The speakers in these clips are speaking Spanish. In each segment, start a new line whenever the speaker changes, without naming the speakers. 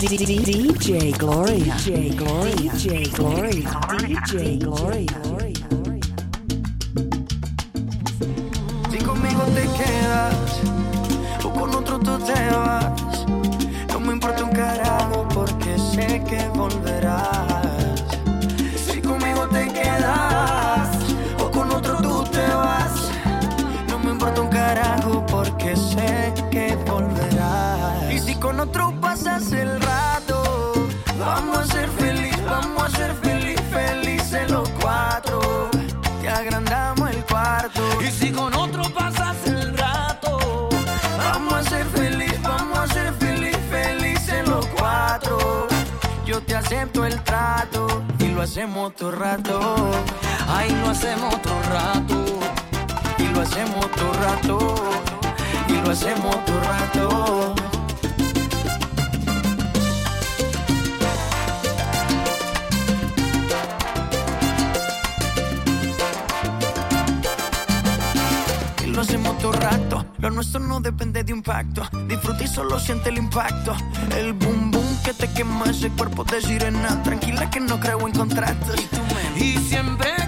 DJ Gloria, DJ Gloria, DJ Gloria, DJ Gloria.
Si conmigo te quedas o con otro tú te vas, no me importa un carajo porque sé que volverás. acepto el trato y lo hacemos todo rato. Ay, lo hacemos todo rato y lo hacemos todo rato y lo hacemos todo rato. Lo rato, lo nuestro no depende de un pacto. Disfruta y solo siente el impacto. El boom, boom que te quemas el cuerpo de sirena. Tranquila que no creo en contratos. Y, y siempre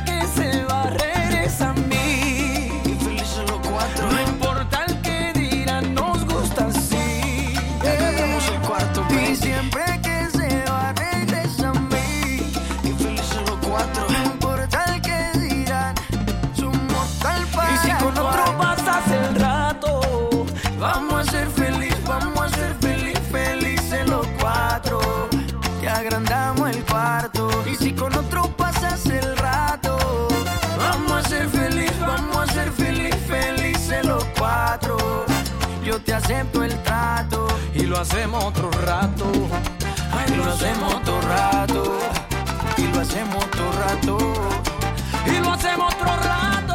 hacemos otro rato. Ay, lo hacemos otro rato. Y lo hacemos otro rato. Y lo hacemos otro rato.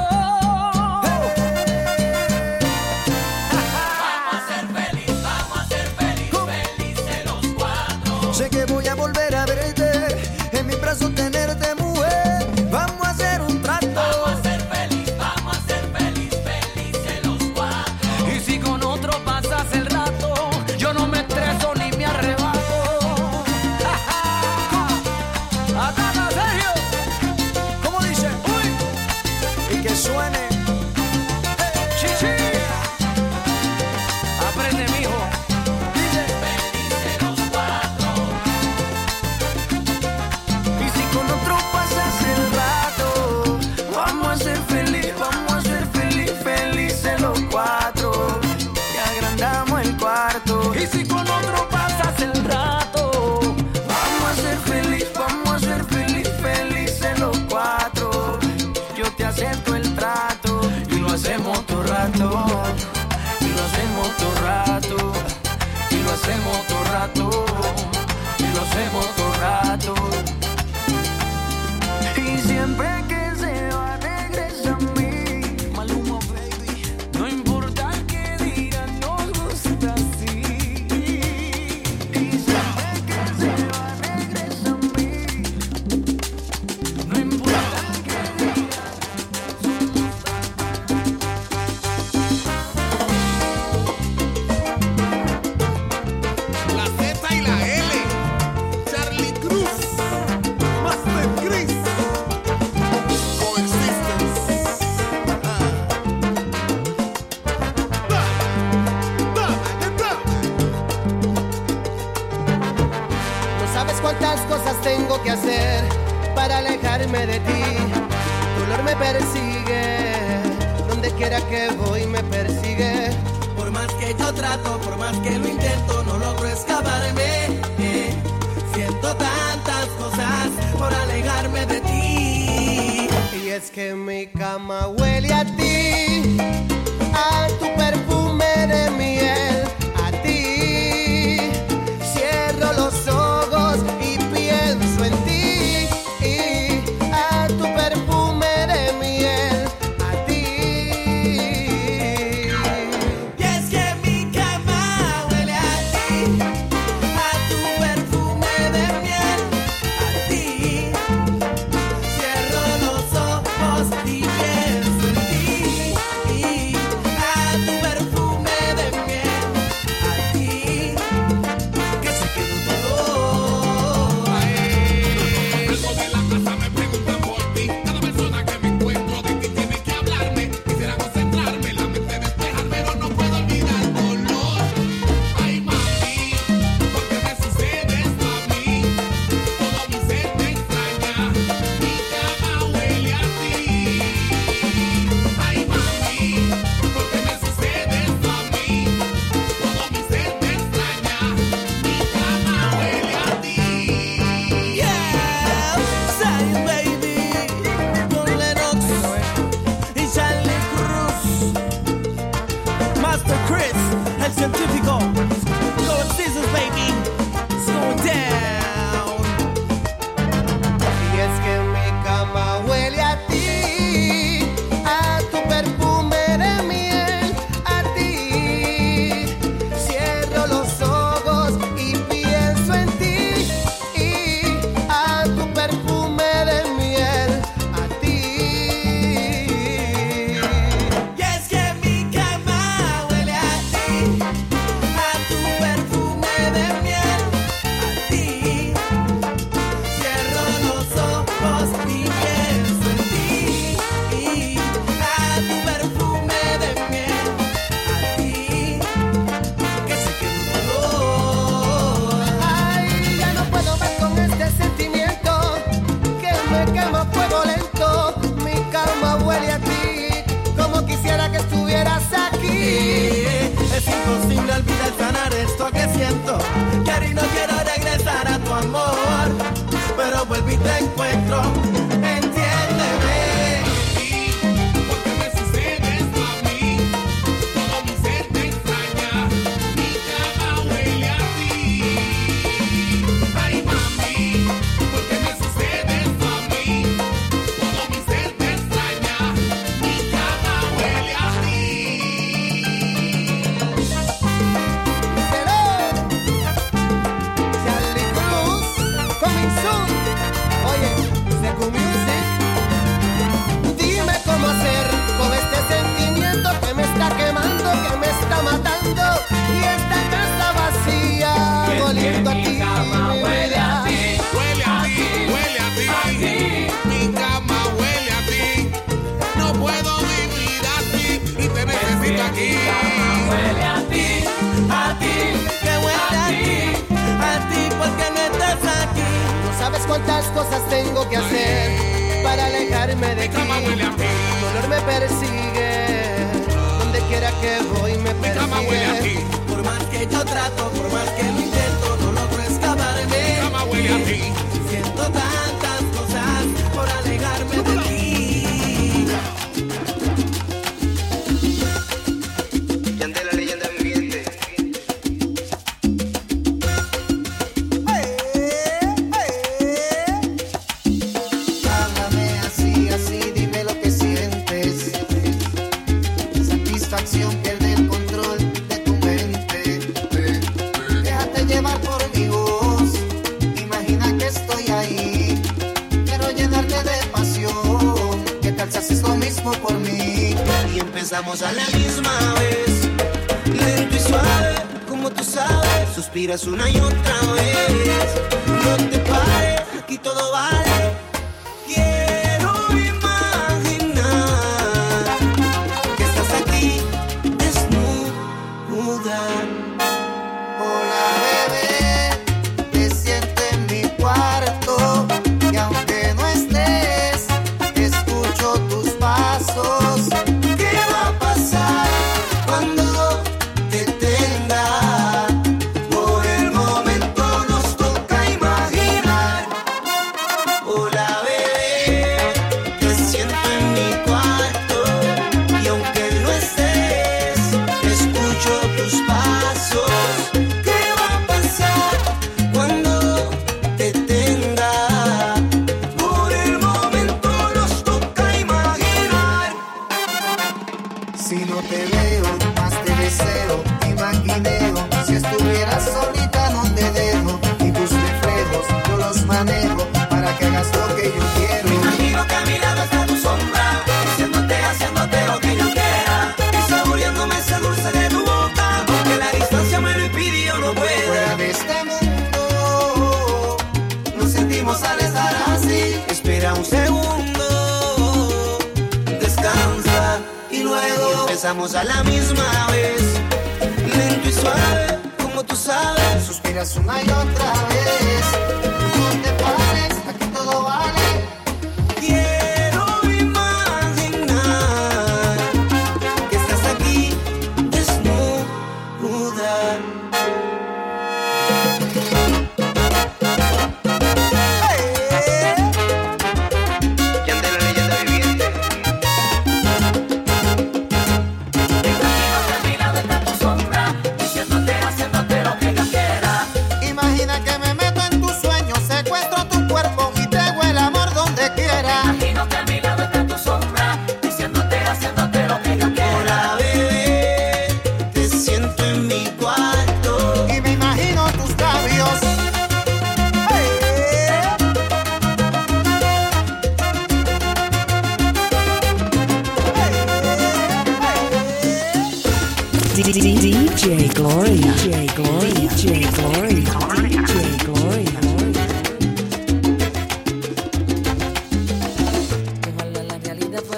llevo
y me
persigue.
Por más que yo trato, por más que lo intento, no logro escaparme. Siento tantas cosas por alejarme de ti.
Y es que mi cama huele a ti, a tu perfume de miel.
por
mí
y empezamos a la misma vez. Lento y suave, como tú sabes, suspiras una y otra vez. No te pares. empezamos a la misma vez. Lento y suave, como tú sabes,
suspiras una y otra vez. No te pares.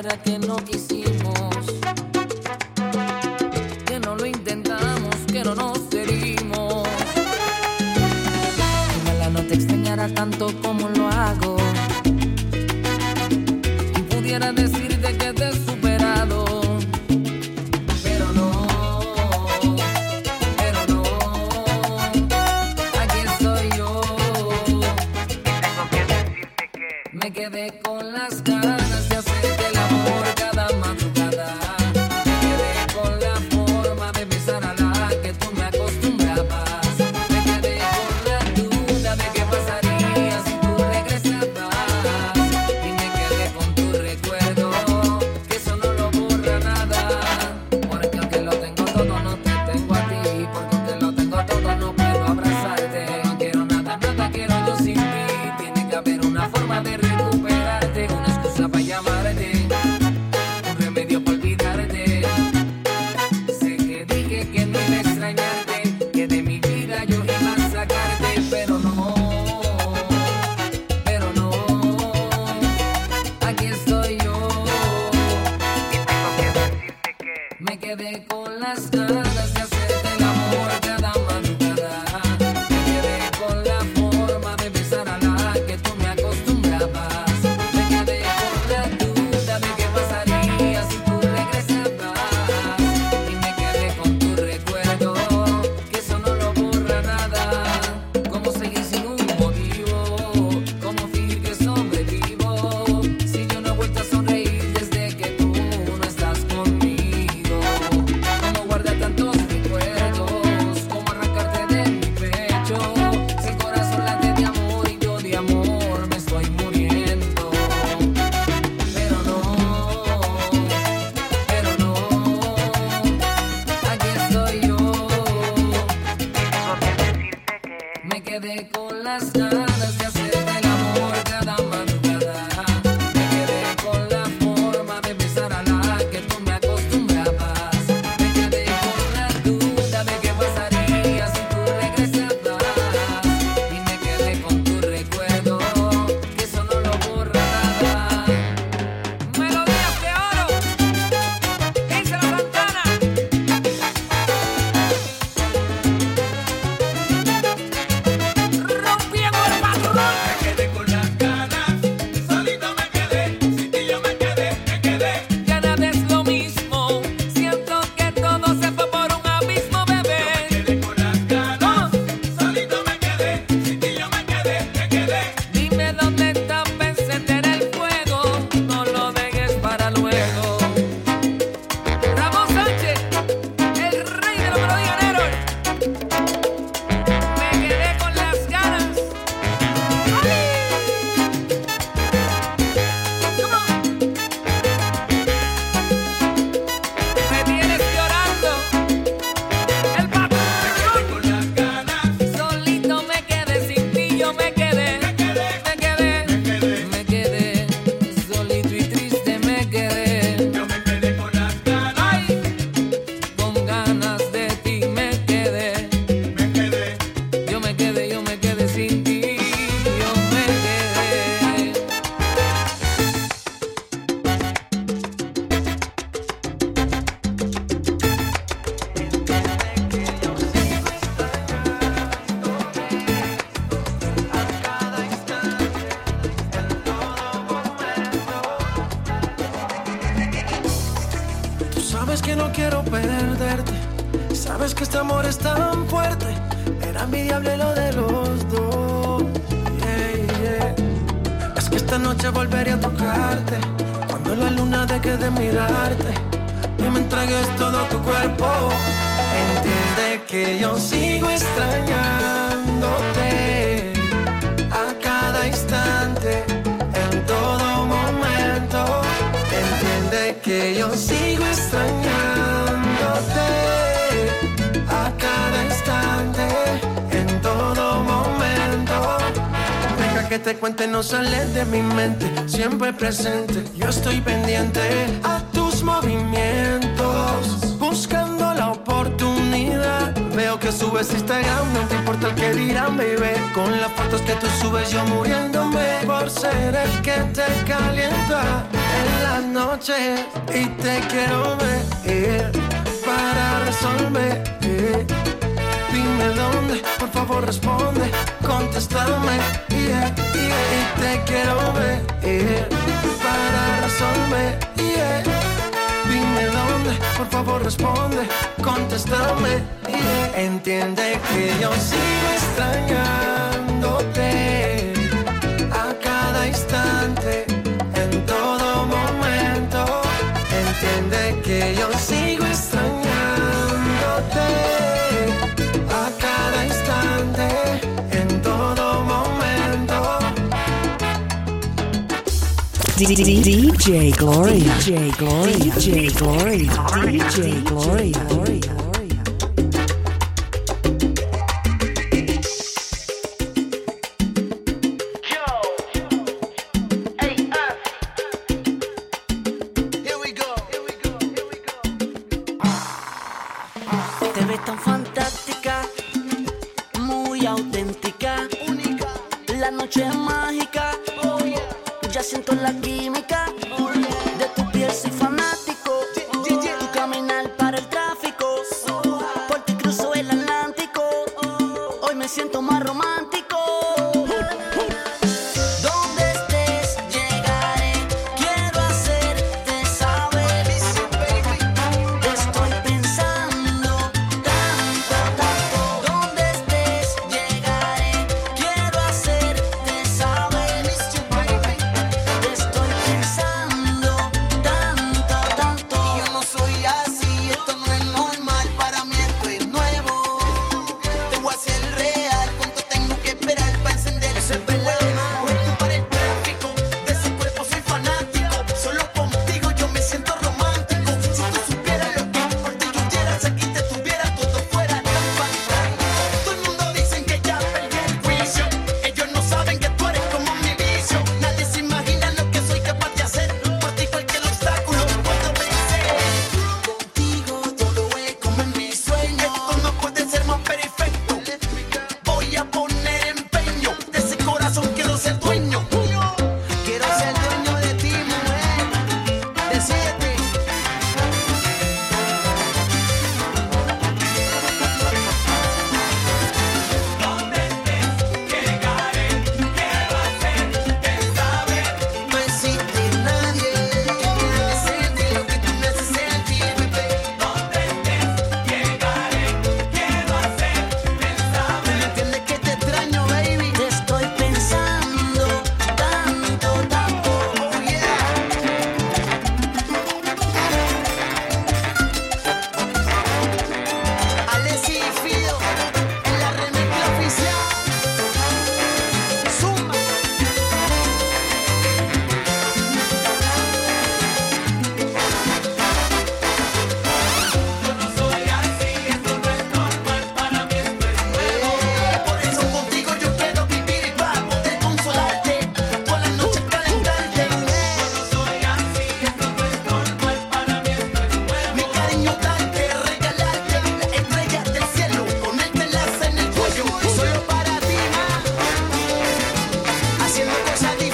que
no quisimos, que no lo intentamos, que no nos herimos. Ojalá no te extrañara tanto como lo hago. que yo
sigo extrañándote a cada instante, en todo momento. Entiende que yo sigo extrañándote a cada instante, en todo momento. Deja que te cuente, no sale de mi mente, siempre presente. Yo estoy pendiente a tus movimientos. Busca que subes Instagram, no te importa el que dirán, bebé. Con las fotos que tú subes, yo muriéndome por ser el que te calienta en las noches. Y te quiero ver para resolver. Dime dónde, por favor responde, contéstame. Yeah, yeah. Y te quiero ver para resolver por favor responde, contéstame. Entiende que yo sigo extrañándote.
DJ Glory. DJ Glory. DJ Glory. DJ
Glory. Glory. Gracias.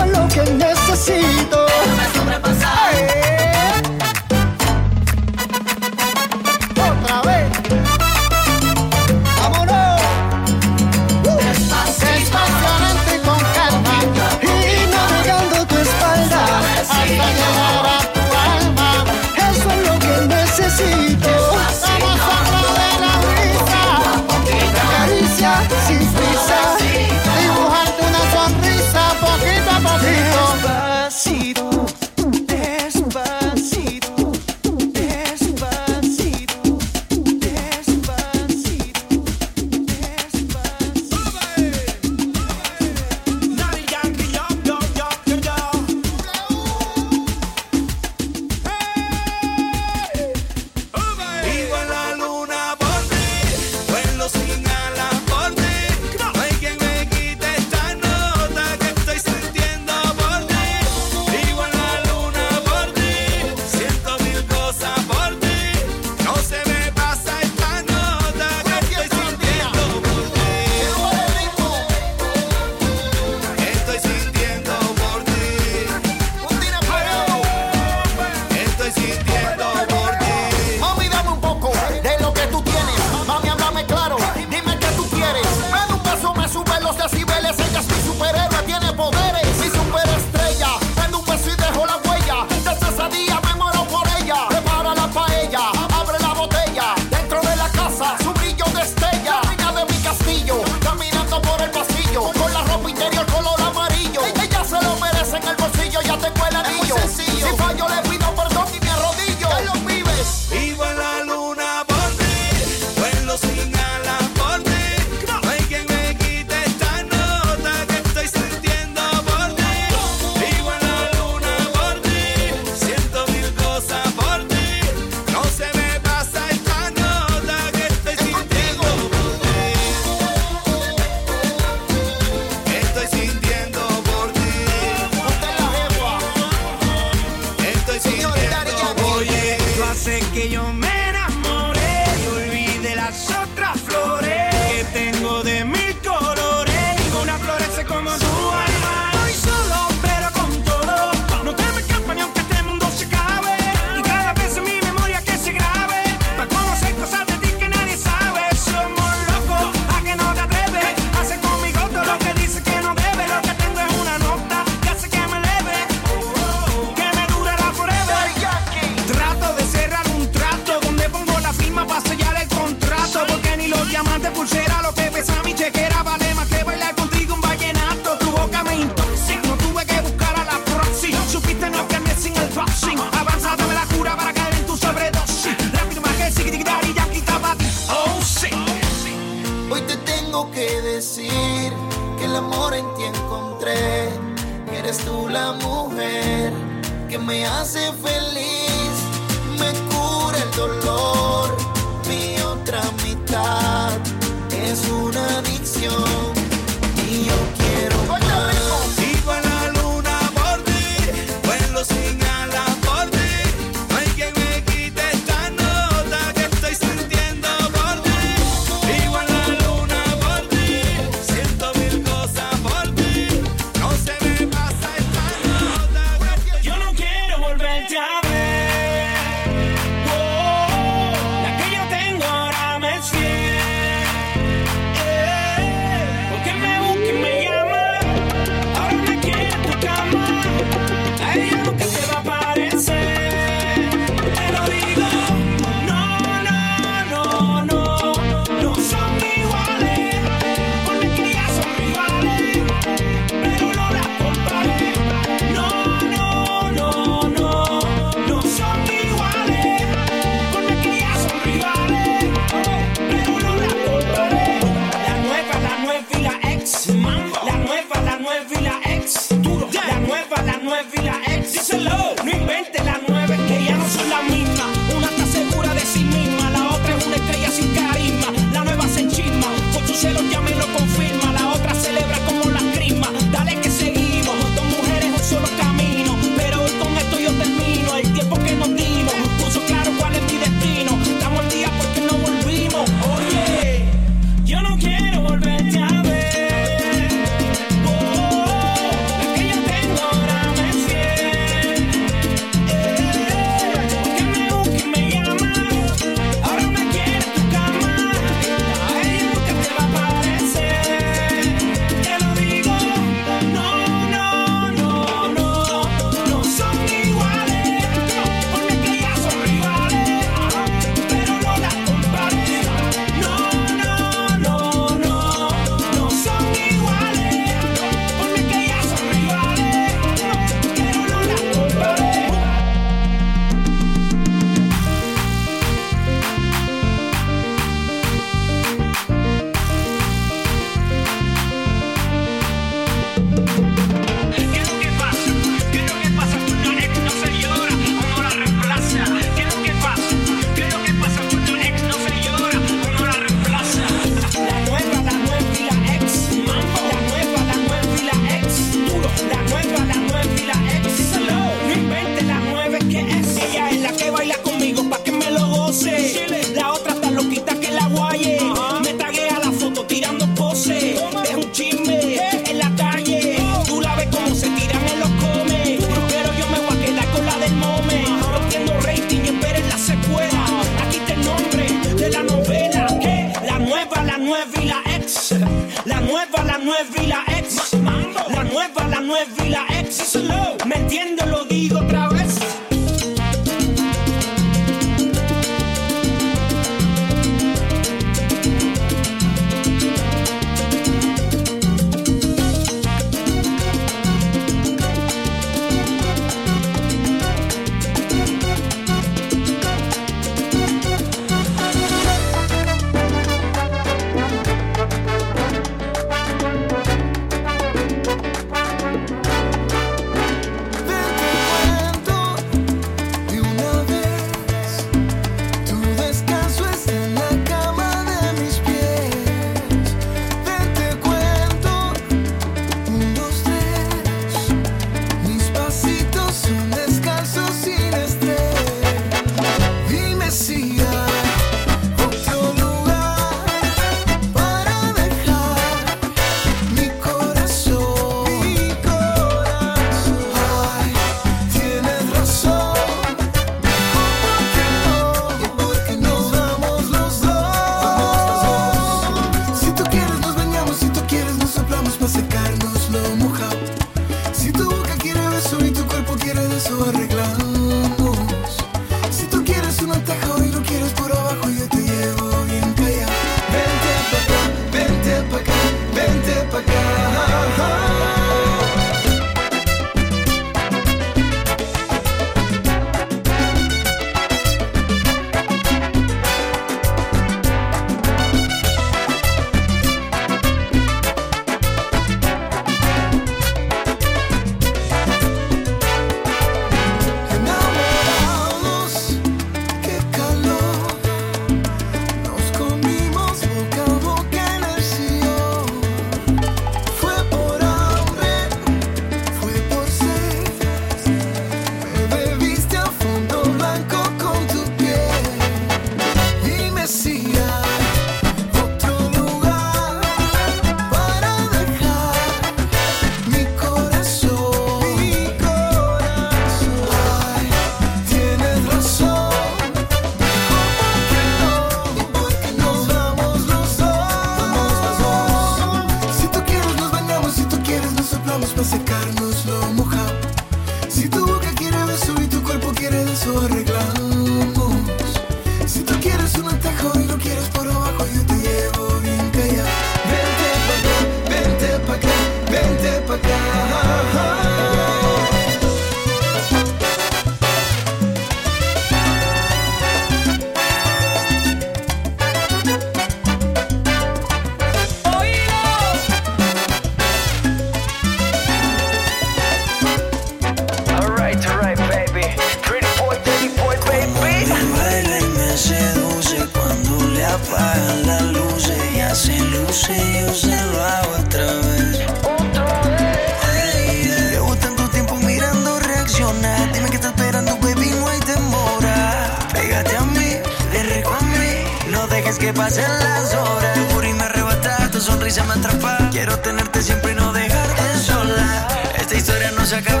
acabó.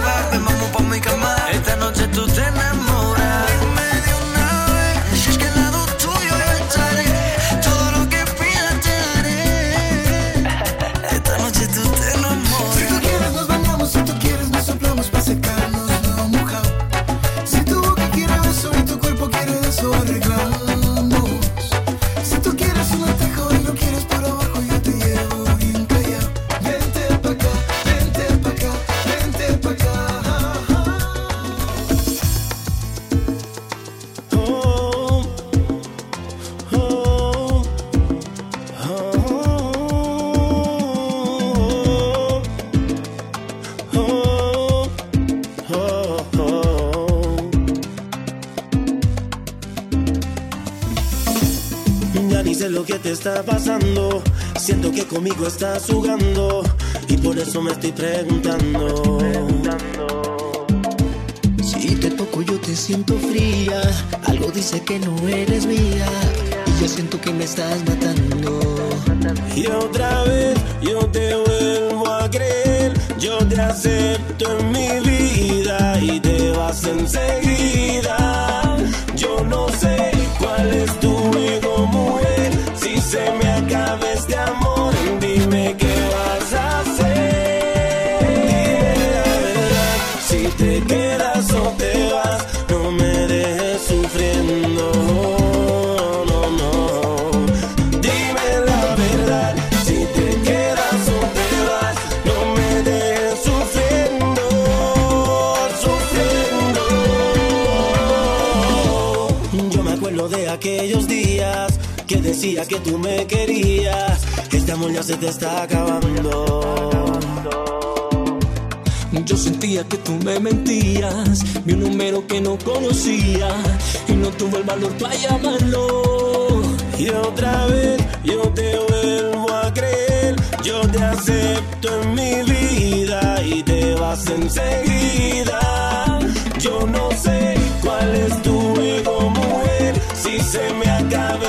Conmigo estás
jugando y por eso me estoy preguntando.
Si te toco yo te siento fría, algo dice que no eres mía y yo siento que me estás matando.
Y otra vez yo te vuelvo a creer, yo te acepto en mi vida y te vas enseguida. ya se te está acabando.
Yo sentía que tú me mentías, vi un número que no conocía y no tuve el valor para llamarlo.
Y otra vez yo te vuelvo a creer, yo te acepto en mi vida y te vas enseguida. Yo no sé cuál es tu ego, mujer, si se me acaba.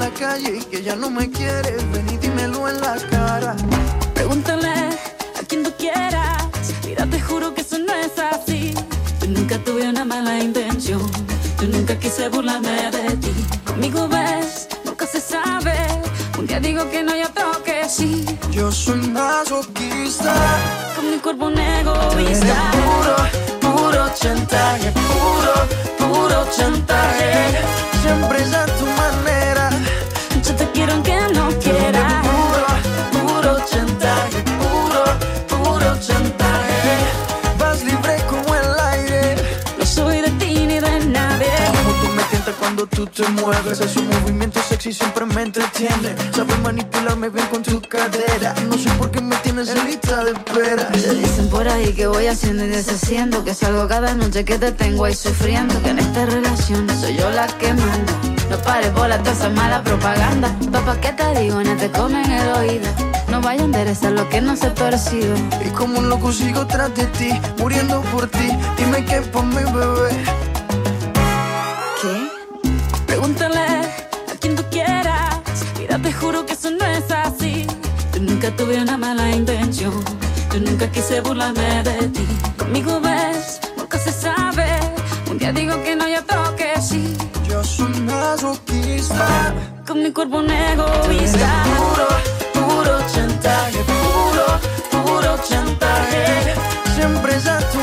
En la calle y que ya no me quieres. Ven y dímelo en la cara.
Pregúntale a quien tú quieras. Mira, te juro que eso no es así. Yo nunca tuve una mala intención. Yo nunca quise burlarme de ti. Conmigo ves, nunca se sabe. Un día digo que no, y otro que sí.
Yo soy masoquista.
Con mi cuerpo un egoísta.
Puro, puro chantaje. Puro, puro chantaje. Siempre es a tu manera. Tú te mueves. Ese movimiento sexy siempre me entretiene. Sabes manipularme bien con tu cadera. No sé por qué me tienes en lista de espera.
Dicen por ahí que voy haciendo y deshaciendo Que salgo cada noche que te tengo ahí sufriendo Que en esta relación soy yo la que manda No pares bola toda esa mala propaganda Papá, ¿qué te digo? No te comen el oído No vaya a enderezar lo que no se percibe
Y como un loco sigo tras de ti, muriendo por ti. Dime qué por mi bebé.
Nunca tuve una mala intención Yo nunca quise burlarme de ti Conmigo ves, nunca se sabe Un día digo que no, y otro que sí
Yo soy masoquista.
Con mi cuerpo un egoísta
Puro, puro chantaje. Puro, puro chantaje. Siempre es a tu